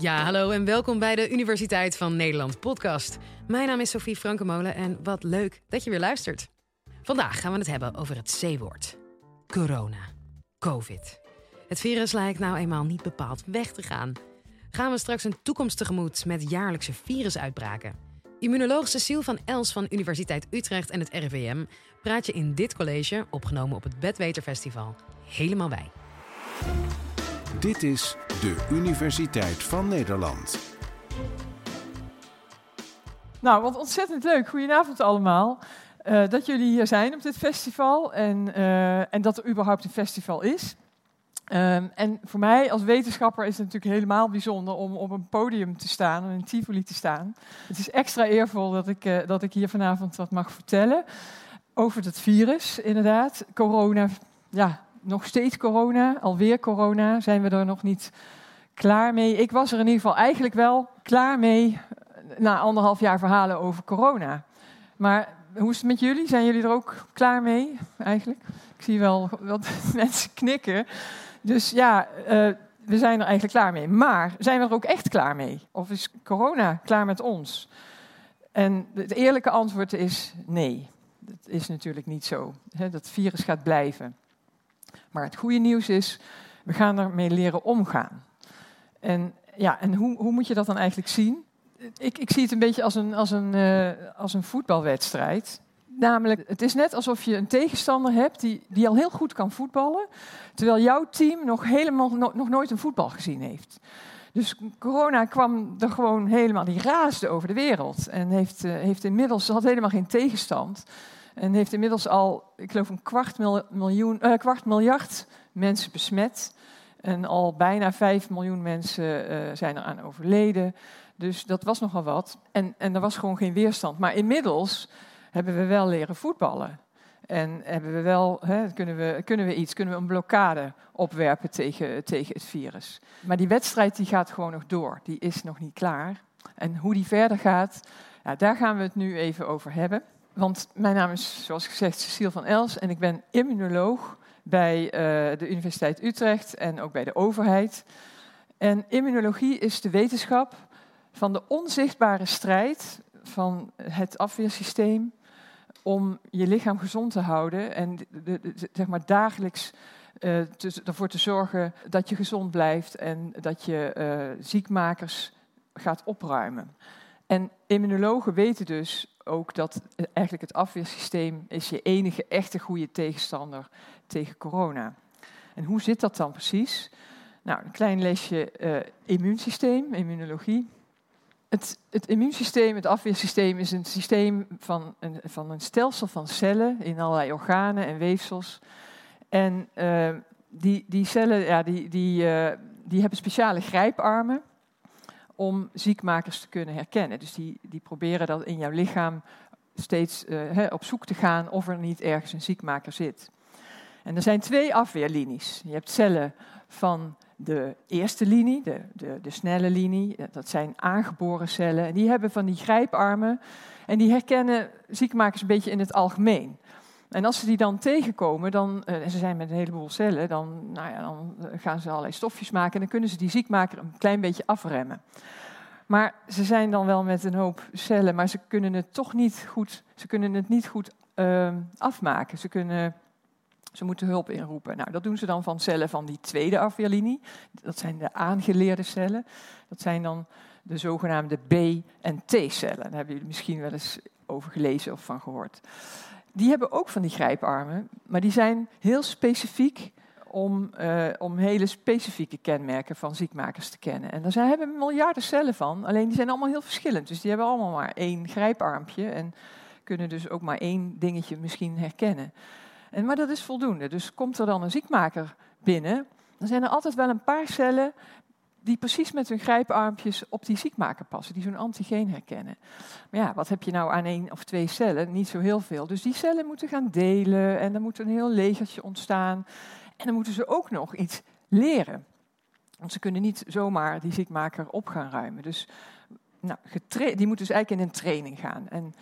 Ja, hallo en welkom bij de Universiteit van Nederland podcast. Mijn naam is Sophie Frankemolen en wat leuk dat je weer luistert. Vandaag gaan we het hebben over het C-woord. Corona. Covid. Het virus lijkt nou eenmaal niet bepaald weg te gaan. Gaan we straks een toekomst tegemoet met jaarlijkse virusuitbraken? Immunoloog Cecile van Els van Universiteit Utrecht en het RIVM praat je in dit college, opgenomen op het Bedweterfestival, helemaal bij. Dit is de Universiteit van Nederland. Nou, wat ontzettend leuk. Goedenavond allemaal. Uh, dat jullie hier zijn op dit festival en, uh, en dat er überhaupt een festival is. Um, en voor mij als wetenschapper is het natuurlijk helemaal bijzonder om op een podium te staan, in Tivoli te staan. Het is extra eervol dat ik, uh, dat ik hier vanavond wat mag vertellen over het virus, inderdaad. Corona, ja, nog steeds corona, alweer corona, zijn we er nog niet klaar mee. Ik was er in ieder geval eigenlijk wel klaar mee na anderhalf jaar verhalen over corona. Maar hoe is het met jullie? Zijn jullie er ook klaar mee eigenlijk? Ik zie wel wat mensen knikken. Dus ja, uh, we zijn er eigenlijk klaar mee. Maar zijn we er ook echt klaar mee? Of is corona klaar met ons? En het eerlijke antwoord is nee. Dat is natuurlijk niet zo. Dat virus gaat blijven. Maar het goede nieuws is, we gaan ermee leren omgaan. En, ja, en hoe, hoe moet je dat dan eigenlijk zien? Ik, ik zie het een beetje als een, als een, uh, als een voetbalwedstrijd. Namelijk, het is net alsof je een tegenstander hebt die, die al heel goed kan voetballen, terwijl jouw team nog, helemaal, no, nog nooit een voetbal gezien heeft. Dus corona kwam er gewoon helemaal, die raasde over de wereld en heeft, uh, heeft inmiddels, had helemaal geen tegenstand. En heeft inmiddels al, ik geloof, een kwart, miljoen, uh, kwart miljard mensen besmet. En al bijna 5 miljoen mensen uh, zijn eraan overleden. Dus dat was nogal wat. En, en er was gewoon geen weerstand. Maar inmiddels hebben we wel leren voetballen. En hebben we wel, hè, kunnen, we, kunnen we iets, kunnen we een blokkade opwerpen tegen, tegen het virus. Maar die wedstrijd die gaat gewoon nog door. Die is nog niet klaar. En hoe die verder gaat, ja, daar gaan we het nu even over hebben. Want mijn naam is, zoals gezegd, Cecile van Els en ik ben immunoloog bij uh, de Universiteit Utrecht en ook bij de overheid. En immunologie is de wetenschap van de onzichtbare strijd van het afweersysteem om je lichaam gezond te houden en de, zeg maar dagelijks te, ervoor te zorgen dat je gezond blijft en dat je uh, ziekmakers gaat opruimen. En immunologen weten dus ook dat eigenlijk het afweersysteem is je enige echte goede tegenstander tegen corona. En hoe zit dat dan precies? Nou, een klein lesje uh, immuunsysteem, immunologie. Het, het, immuunsysteem, het afweersysteem, is een systeem van een, van een stelsel van cellen in allerlei organen en weefsels. En uh, die, die cellen ja, die, die, uh, die hebben speciale grijparmen om ziekmakers te kunnen herkennen. Dus die, die proberen dat in jouw lichaam steeds he, op zoek te gaan of er niet ergens een ziekmaker zit. En er zijn twee afweerlinies. Je hebt cellen van de eerste linie, de, de, de snelle linie, dat zijn aangeboren cellen. En die hebben van die grijparmen en die herkennen ziekmakers een beetje in het algemeen. En als ze die dan tegenkomen, dan, uh, en ze zijn met een heleboel cellen, dan, nou ja, dan gaan ze allerlei stofjes maken en dan kunnen ze die ziekmaker een klein beetje afremmen. Maar ze zijn dan wel met een hoop cellen, maar ze kunnen het toch niet goed, ze kunnen het niet goed uh, afmaken. Ze, kunnen, ze moeten hulp inroepen. Nou, dat doen ze dan van cellen van die tweede afweerlinie. Dat zijn de aangeleerde cellen. Dat zijn dan de zogenaamde B- en T-cellen. Daar hebben jullie misschien wel eens over gelezen of van gehoord die hebben ook van die grijparmen, maar die zijn heel specifiek om, uh, om hele specifieke kenmerken van ziekmakers te kennen. En daar zijn, hebben miljarden cellen van, alleen die zijn allemaal heel verschillend. Dus die hebben allemaal maar één grijparmpje en kunnen dus ook maar één dingetje misschien herkennen. En, maar dat is voldoende. Dus komt er dan een ziekmaker binnen, dan zijn er altijd wel een paar cellen die precies met hun grijparmpjes op die ziekmaker passen, die zo'n antigeen herkennen. Maar ja, wat heb je nou aan één of twee cellen? Niet zo heel veel. Dus die cellen moeten gaan delen en er moet een heel legertje ontstaan. En dan moeten ze ook nog iets leren. Want ze kunnen niet zomaar die ziekmaker op gaan ruimen. Dus nou, die moeten dus eigenlijk in een training gaan. En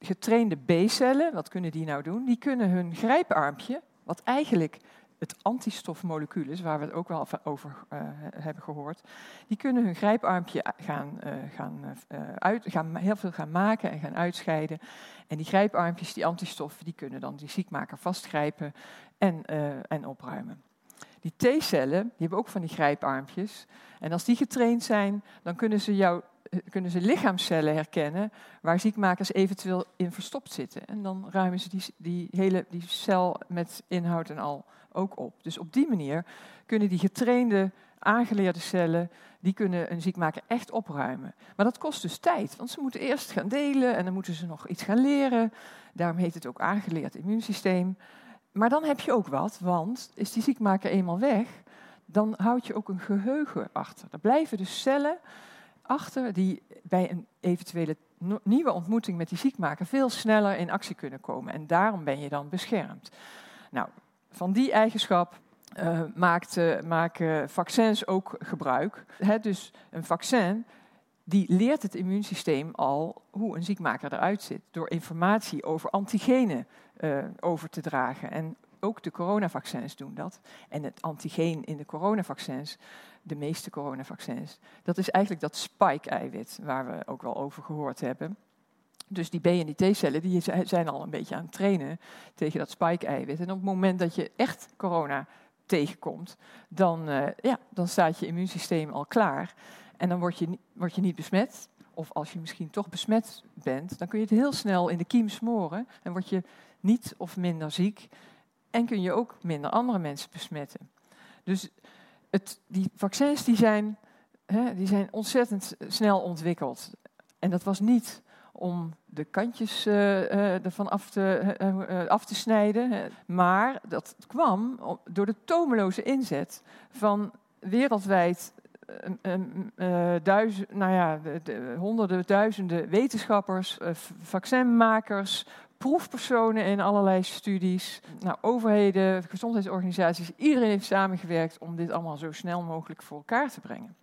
getrainde B-cellen, wat kunnen die nou doen? Die kunnen hun grijparmpje, wat eigenlijk het antistofmolecules, waar we het ook wel over uh, hebben gehoord, die kunnen hun grijparmpje gaan, uh, gaan, uh, uit, gaan, heel veel gaan maken en gaan uitscheiden. En die grijparmpjes, die antistoffen, die kunnen dan die ziekmaker vastgrijpen en, en opruimen. Die T-cellen, die hebben ook van die grijparmpjes. En als die getraind zijn, dan kunnen ze, jou, kunnen ze lichaamscellen herkennen waar ziekmakers eventueel in verstopt zitten. En dan ruimen ze die, die hele die cel met inhoud en al ook op. Dus op die manier kunnen die getrainde, aangeleerde cellen, die kunnen een ziekmaker echt opruimen. Maar dat kost dus tijd, want ze moeten eerst gaan delen en dan moeten ze nog iets gaan leren. Daarom heet het ook aangeleerd immuunsysteem. Maar dan heb je ook wat, want is die ziekmaker eenmaal weg, dan houd je ook een geheugen achter. Er blijven dus cellen achter die bij een eventuele nieuwe ontmoeting met die ziekmaker veel sneller in actie kunnen komen. En daarom ben je dan beschermd. Nou, van die eigenschap maakt, uh, maken vaccins ook gebruik. dus een vaccin die leert het immuunsysteem al hoe een ziekmaker eruit zit. Door informatie over antigenen uh, over te dragen. En ook de coronavaccins doen dat. En het antigeen in de coronavaccins, de meeste coronavaccins, dat is eigenlijk dat spike-eiwit waar we ook wel over gehoord hebben. Dus die B- en die T-cellen die zijn al een beetje aan het trainen tegen dat spike-eiwit. En op het moment dat je echt corona tegenkomt, dan, uh, ja, dan staat je immuunsysteem al klaar. En dan word je, word je niet besmet. Of als je misschien toch besmet bent, dan kun je het heel snel in de kiem smoren. En word je niet of minder ziek. En kun je ook minder andere mensen besmetten. Dus het, die vaccins die zijn, hè, die zijn ontzettend snel ontwikkeld. En dat was niet om de kantjes uh, uh, ervan af te, uh, af te snijden. Maar dat kwam door de tomeloze inzet van wereldwijd duizend, nou ja, de, de, honderden, duizenden wetenschappers, vaccinmakers, proefpersonen in allerlei studies, nou, overheden, gezondheidsorganisaties. Iedereen heeft samengewerkt om dit allemaal zo snel mogelijk voor elkaar te brengen.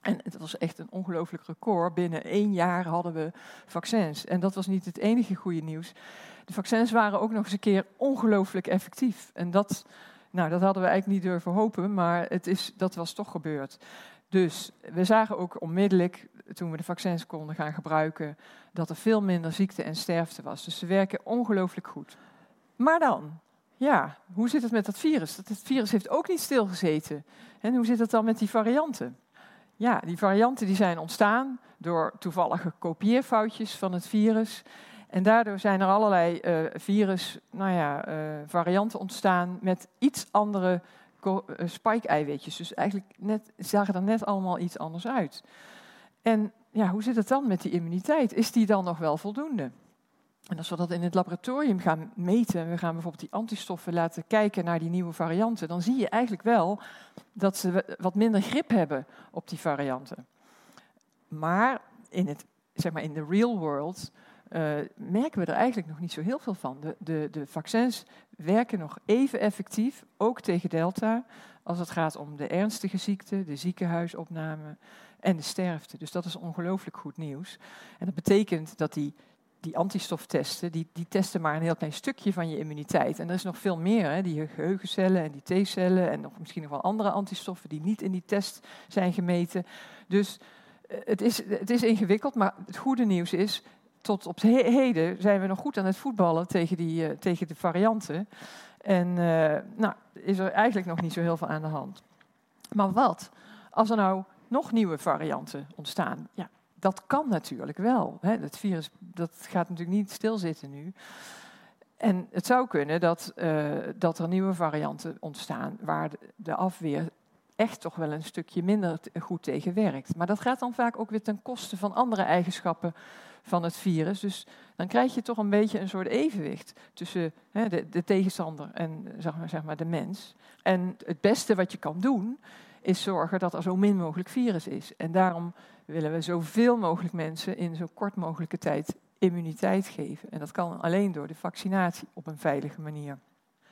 En het was echt een ongelooflijk record. Binnen één jaar hadden we vaccins. En dat was niet het enige goede nieuws. De vaccins waren ook nog eens een keer ongelooflijk effectief. En dat, nou, dat hadden we eigenlijk niet durven hopen, maar het is, dat was toch gebeurd. Dus we zagen ook onmiddellijk, toen we de vaccins konden gaan gebruiken, dat er veel minder ziekte en sterfte was. Dus ze werken ongelooflijk goed. Maar dan, ja, hoe zit het met dat virus? Dat het virus heeft ook niet stilgezeten. En hoe zit het dan met die varianten? Ja, die varianten die zijn ontstaan door toevallige kopieerfoutjes van het virus. En daardoor zijn er allerlei uh, virus, nou ja, uh, varianten ontstaan met iets andere uh, spike-eiwitjes. Dus eigenlijk net, zagen er net allemaal iets anders uit. En ja, hoe zit het dan met die immuniteit? Is die dan nog wel voldoende? En als we dat in het laboratorium gaan meten, we gaan bijvoorbeeld die antistoffen laten kijken naar die nieuwe varianten, dan zie je eigenlijk wel dat ze wat minder grip hebben op die varianten. Maar in, het, zeg maar in de real world uh, merken we er eigenlijk nog niet zo heel veel van. De, de, de vaccins werken nog even effectief, ook tegen Delta, als het gaat om de ernstige ziekte, de ziekenhuisopname en de sterfte. Dus dat is ongelooflijk goed nieuws. En dat betekent dat die die antistoftesten, die, die testen maar een heel klein stukje van je immuniteit. En er is nog veel meer, hè, die geheugencellen en die T-cellen en nog misschien nog wel andere antistoffen die niet in die test zijn gemeten. Dus eh, het is, het is ingewikkeld, maar het goede nieuws is, tot op heden zijn we nog goed aan het voetballen tegen, die, uh, tegen de varianten. En uh, nou, is er eigenlijk nog niet zo heel veel aan de hand. Maar wat als er nou nog nieuwe varianten ontstaan? Ja, dat kan natuurlijk wel. Hè. Het virus dat gaat natuurlijk niet stilzitten nu. En het zou kunnen dat, uh, dat er nieuwe varianten ontstaan waar de, afweer echt toch wel een stukje minder goed tegen werkt. Maar dat gaat dan vaak ook weer ten koste van andere eigenschappen van het virus. Dus dan krijg je toch een beetje een soort evenwicht tussen hè, de, de, tegenstander en zeg maar, zeg maar, de mens. En het beste wat je kan doen, is zorgen dat er zo min mogelijk virus is. En daarom willen we zoveel mogelijk mensen in zo kort mogelijke tijd immuniteit geven. En dat kan alleen door de vaccinatie op een veilige manier.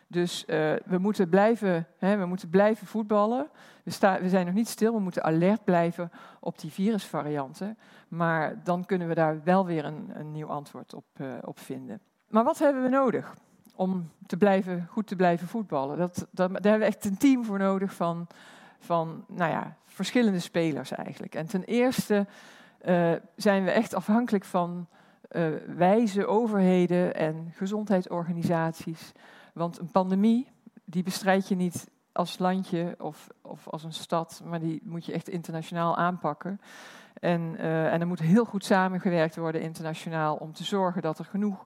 Dus uh, we, moeten blijven, hè, we moeten blijven voetballen. We, we, zijn nog niet stil, we moeten alert blijven op die virusvarianten. Maar dan kunnen we daar wel weer een, een nieuw antwoord op, uh, op vinden. Maar wat hebben we nodig om te blijven, goed te blijven voetballen. Dat, dat, daar hebben we echt een team voor nodig van, van nou ja, verschillende spelers eigenlijk. En ten eerste uh, zijn we echt afhankelijk van uh, wijze overheden en gezondheidsorganisaties. Want een pandemie, die bestrijd je niet als landje of, of als een stad, maar die moet je echt internationaal aanpakken. En, uh, en er moet heel goed samengewerkt worden internationaal om te zorgen dat er genoeg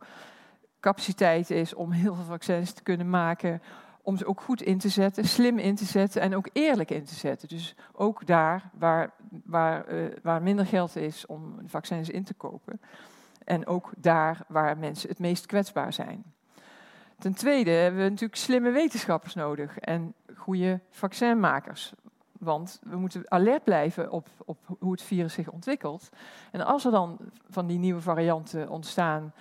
capaciteit is om heel veel vaccins te kunnen maken, om ze ook goed in te zetten, slim in te zetten en ook eerlijk in te zetten. Dus ook daar waar, waar, uh, waar minder geld is om vaccins in te kopen. En ook daar waar mensen het meest kwetsbaar zijn. Ten tweede hebben we natuurlijk slimme wetenschappers nodig en goede vaccinmakers. Want we moeten alert blijven op, op hoe het virus zich ontwikkelt. En als er dan van die nieuwe varianten ontstaan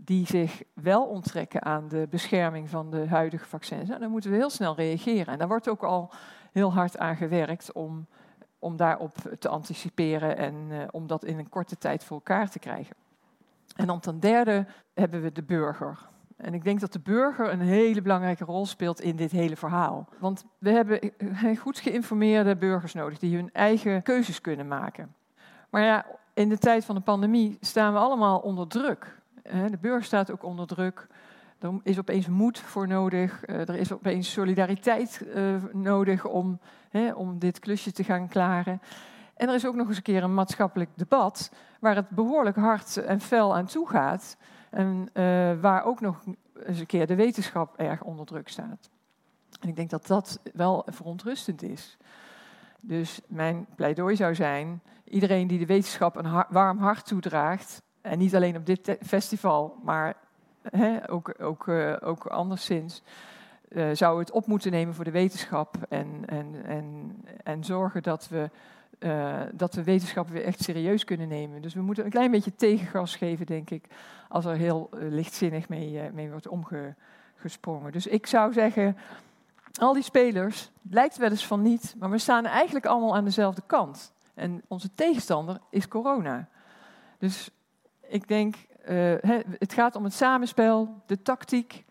die zich wel onttrekken aan de bescherming van de huidige vaccins, nou, dan moeten we heel snel reageren. En daar wordt ook al heel hard aan gewerkt om, om daarop te anticiperen en uh, om dat in een korte tijd voor elkaar te krijgen. En dan ten derde hebben we de burger. En ik denk dat de burger een hele belangrijke rol speelt in dit hele verhaal. Want we hebben goed geïnformeerde burgers nodig die hun eigen keuzes kunnen maken. Maar ja, in de tijd van de pandemie staan we allemaal onder druk. De burger staat ook onder druk. Er is opeens moed voor nodig. Eh, er is opeens solidariteit uh, nodig om, hè, om dit klusje te gaan klaren. En er is ook nog eens een keer een maatschappelijk debat waar het behoorlijk hard en fel aan toe gaat. En uh, waar ook nog eens een keer de wetenschap erg onder druk staat. En ik denk dat dat wel verontrustend is. Dus mijn pleidooi zou zijn: iedereen die de wetenschap een warm hart toedraagt, en niet alleen op dit festival, maar hè, ook, ook, uh, ook anderszins, uh, zou het op moeten nemen voor de wetenschap en, en, en, en zorgen dat we, uh, dat we wetenschap weer echt serieus kunnen nemen. Dus we moeten een klein beetje tegengas geven, denk ik, als er heel lichtzinnig mee, mee wordt omgesprongen. Dus ik zou zeggen, al die spelers, lijkt wel eens van niet, maar we staan eigenlijk allemaal aan dezelfde kant. En onze tegenstander is corona. Dus ik denk, uh, het gaat om het samenspel, de tactiek.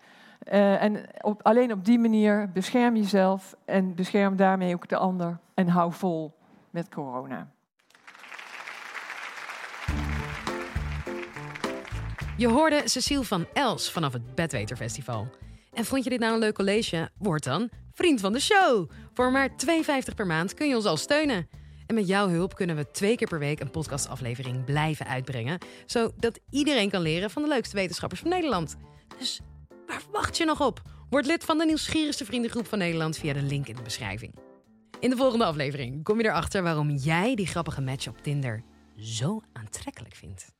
Uh, en op, alleen op die manier bescherm jezelf en bescherm daarmee ook de ander. En hou vol met corona. Je hoorde Cecile van Els vanaf het Bedweter Festival. En vond je dit nou een leuk college? Word dan vriend van de show. Voor maar 2,50 per maand kun je ons al steunen. En met jouw hulp kunnen we twee keer per week een podcastaflevering blijven uitbrengen. Zodat iedereen kan leren van de leukste wetenschappers van Nederland. Dus waar wacht je nog op? Word lid van de nieuwsgierigste vriendengroep van Nederland via de link in de beschrijving. In de volgende aflevering kom je erachter waarom jij die grappige match op Tinder zo aantrekkelijk vindt.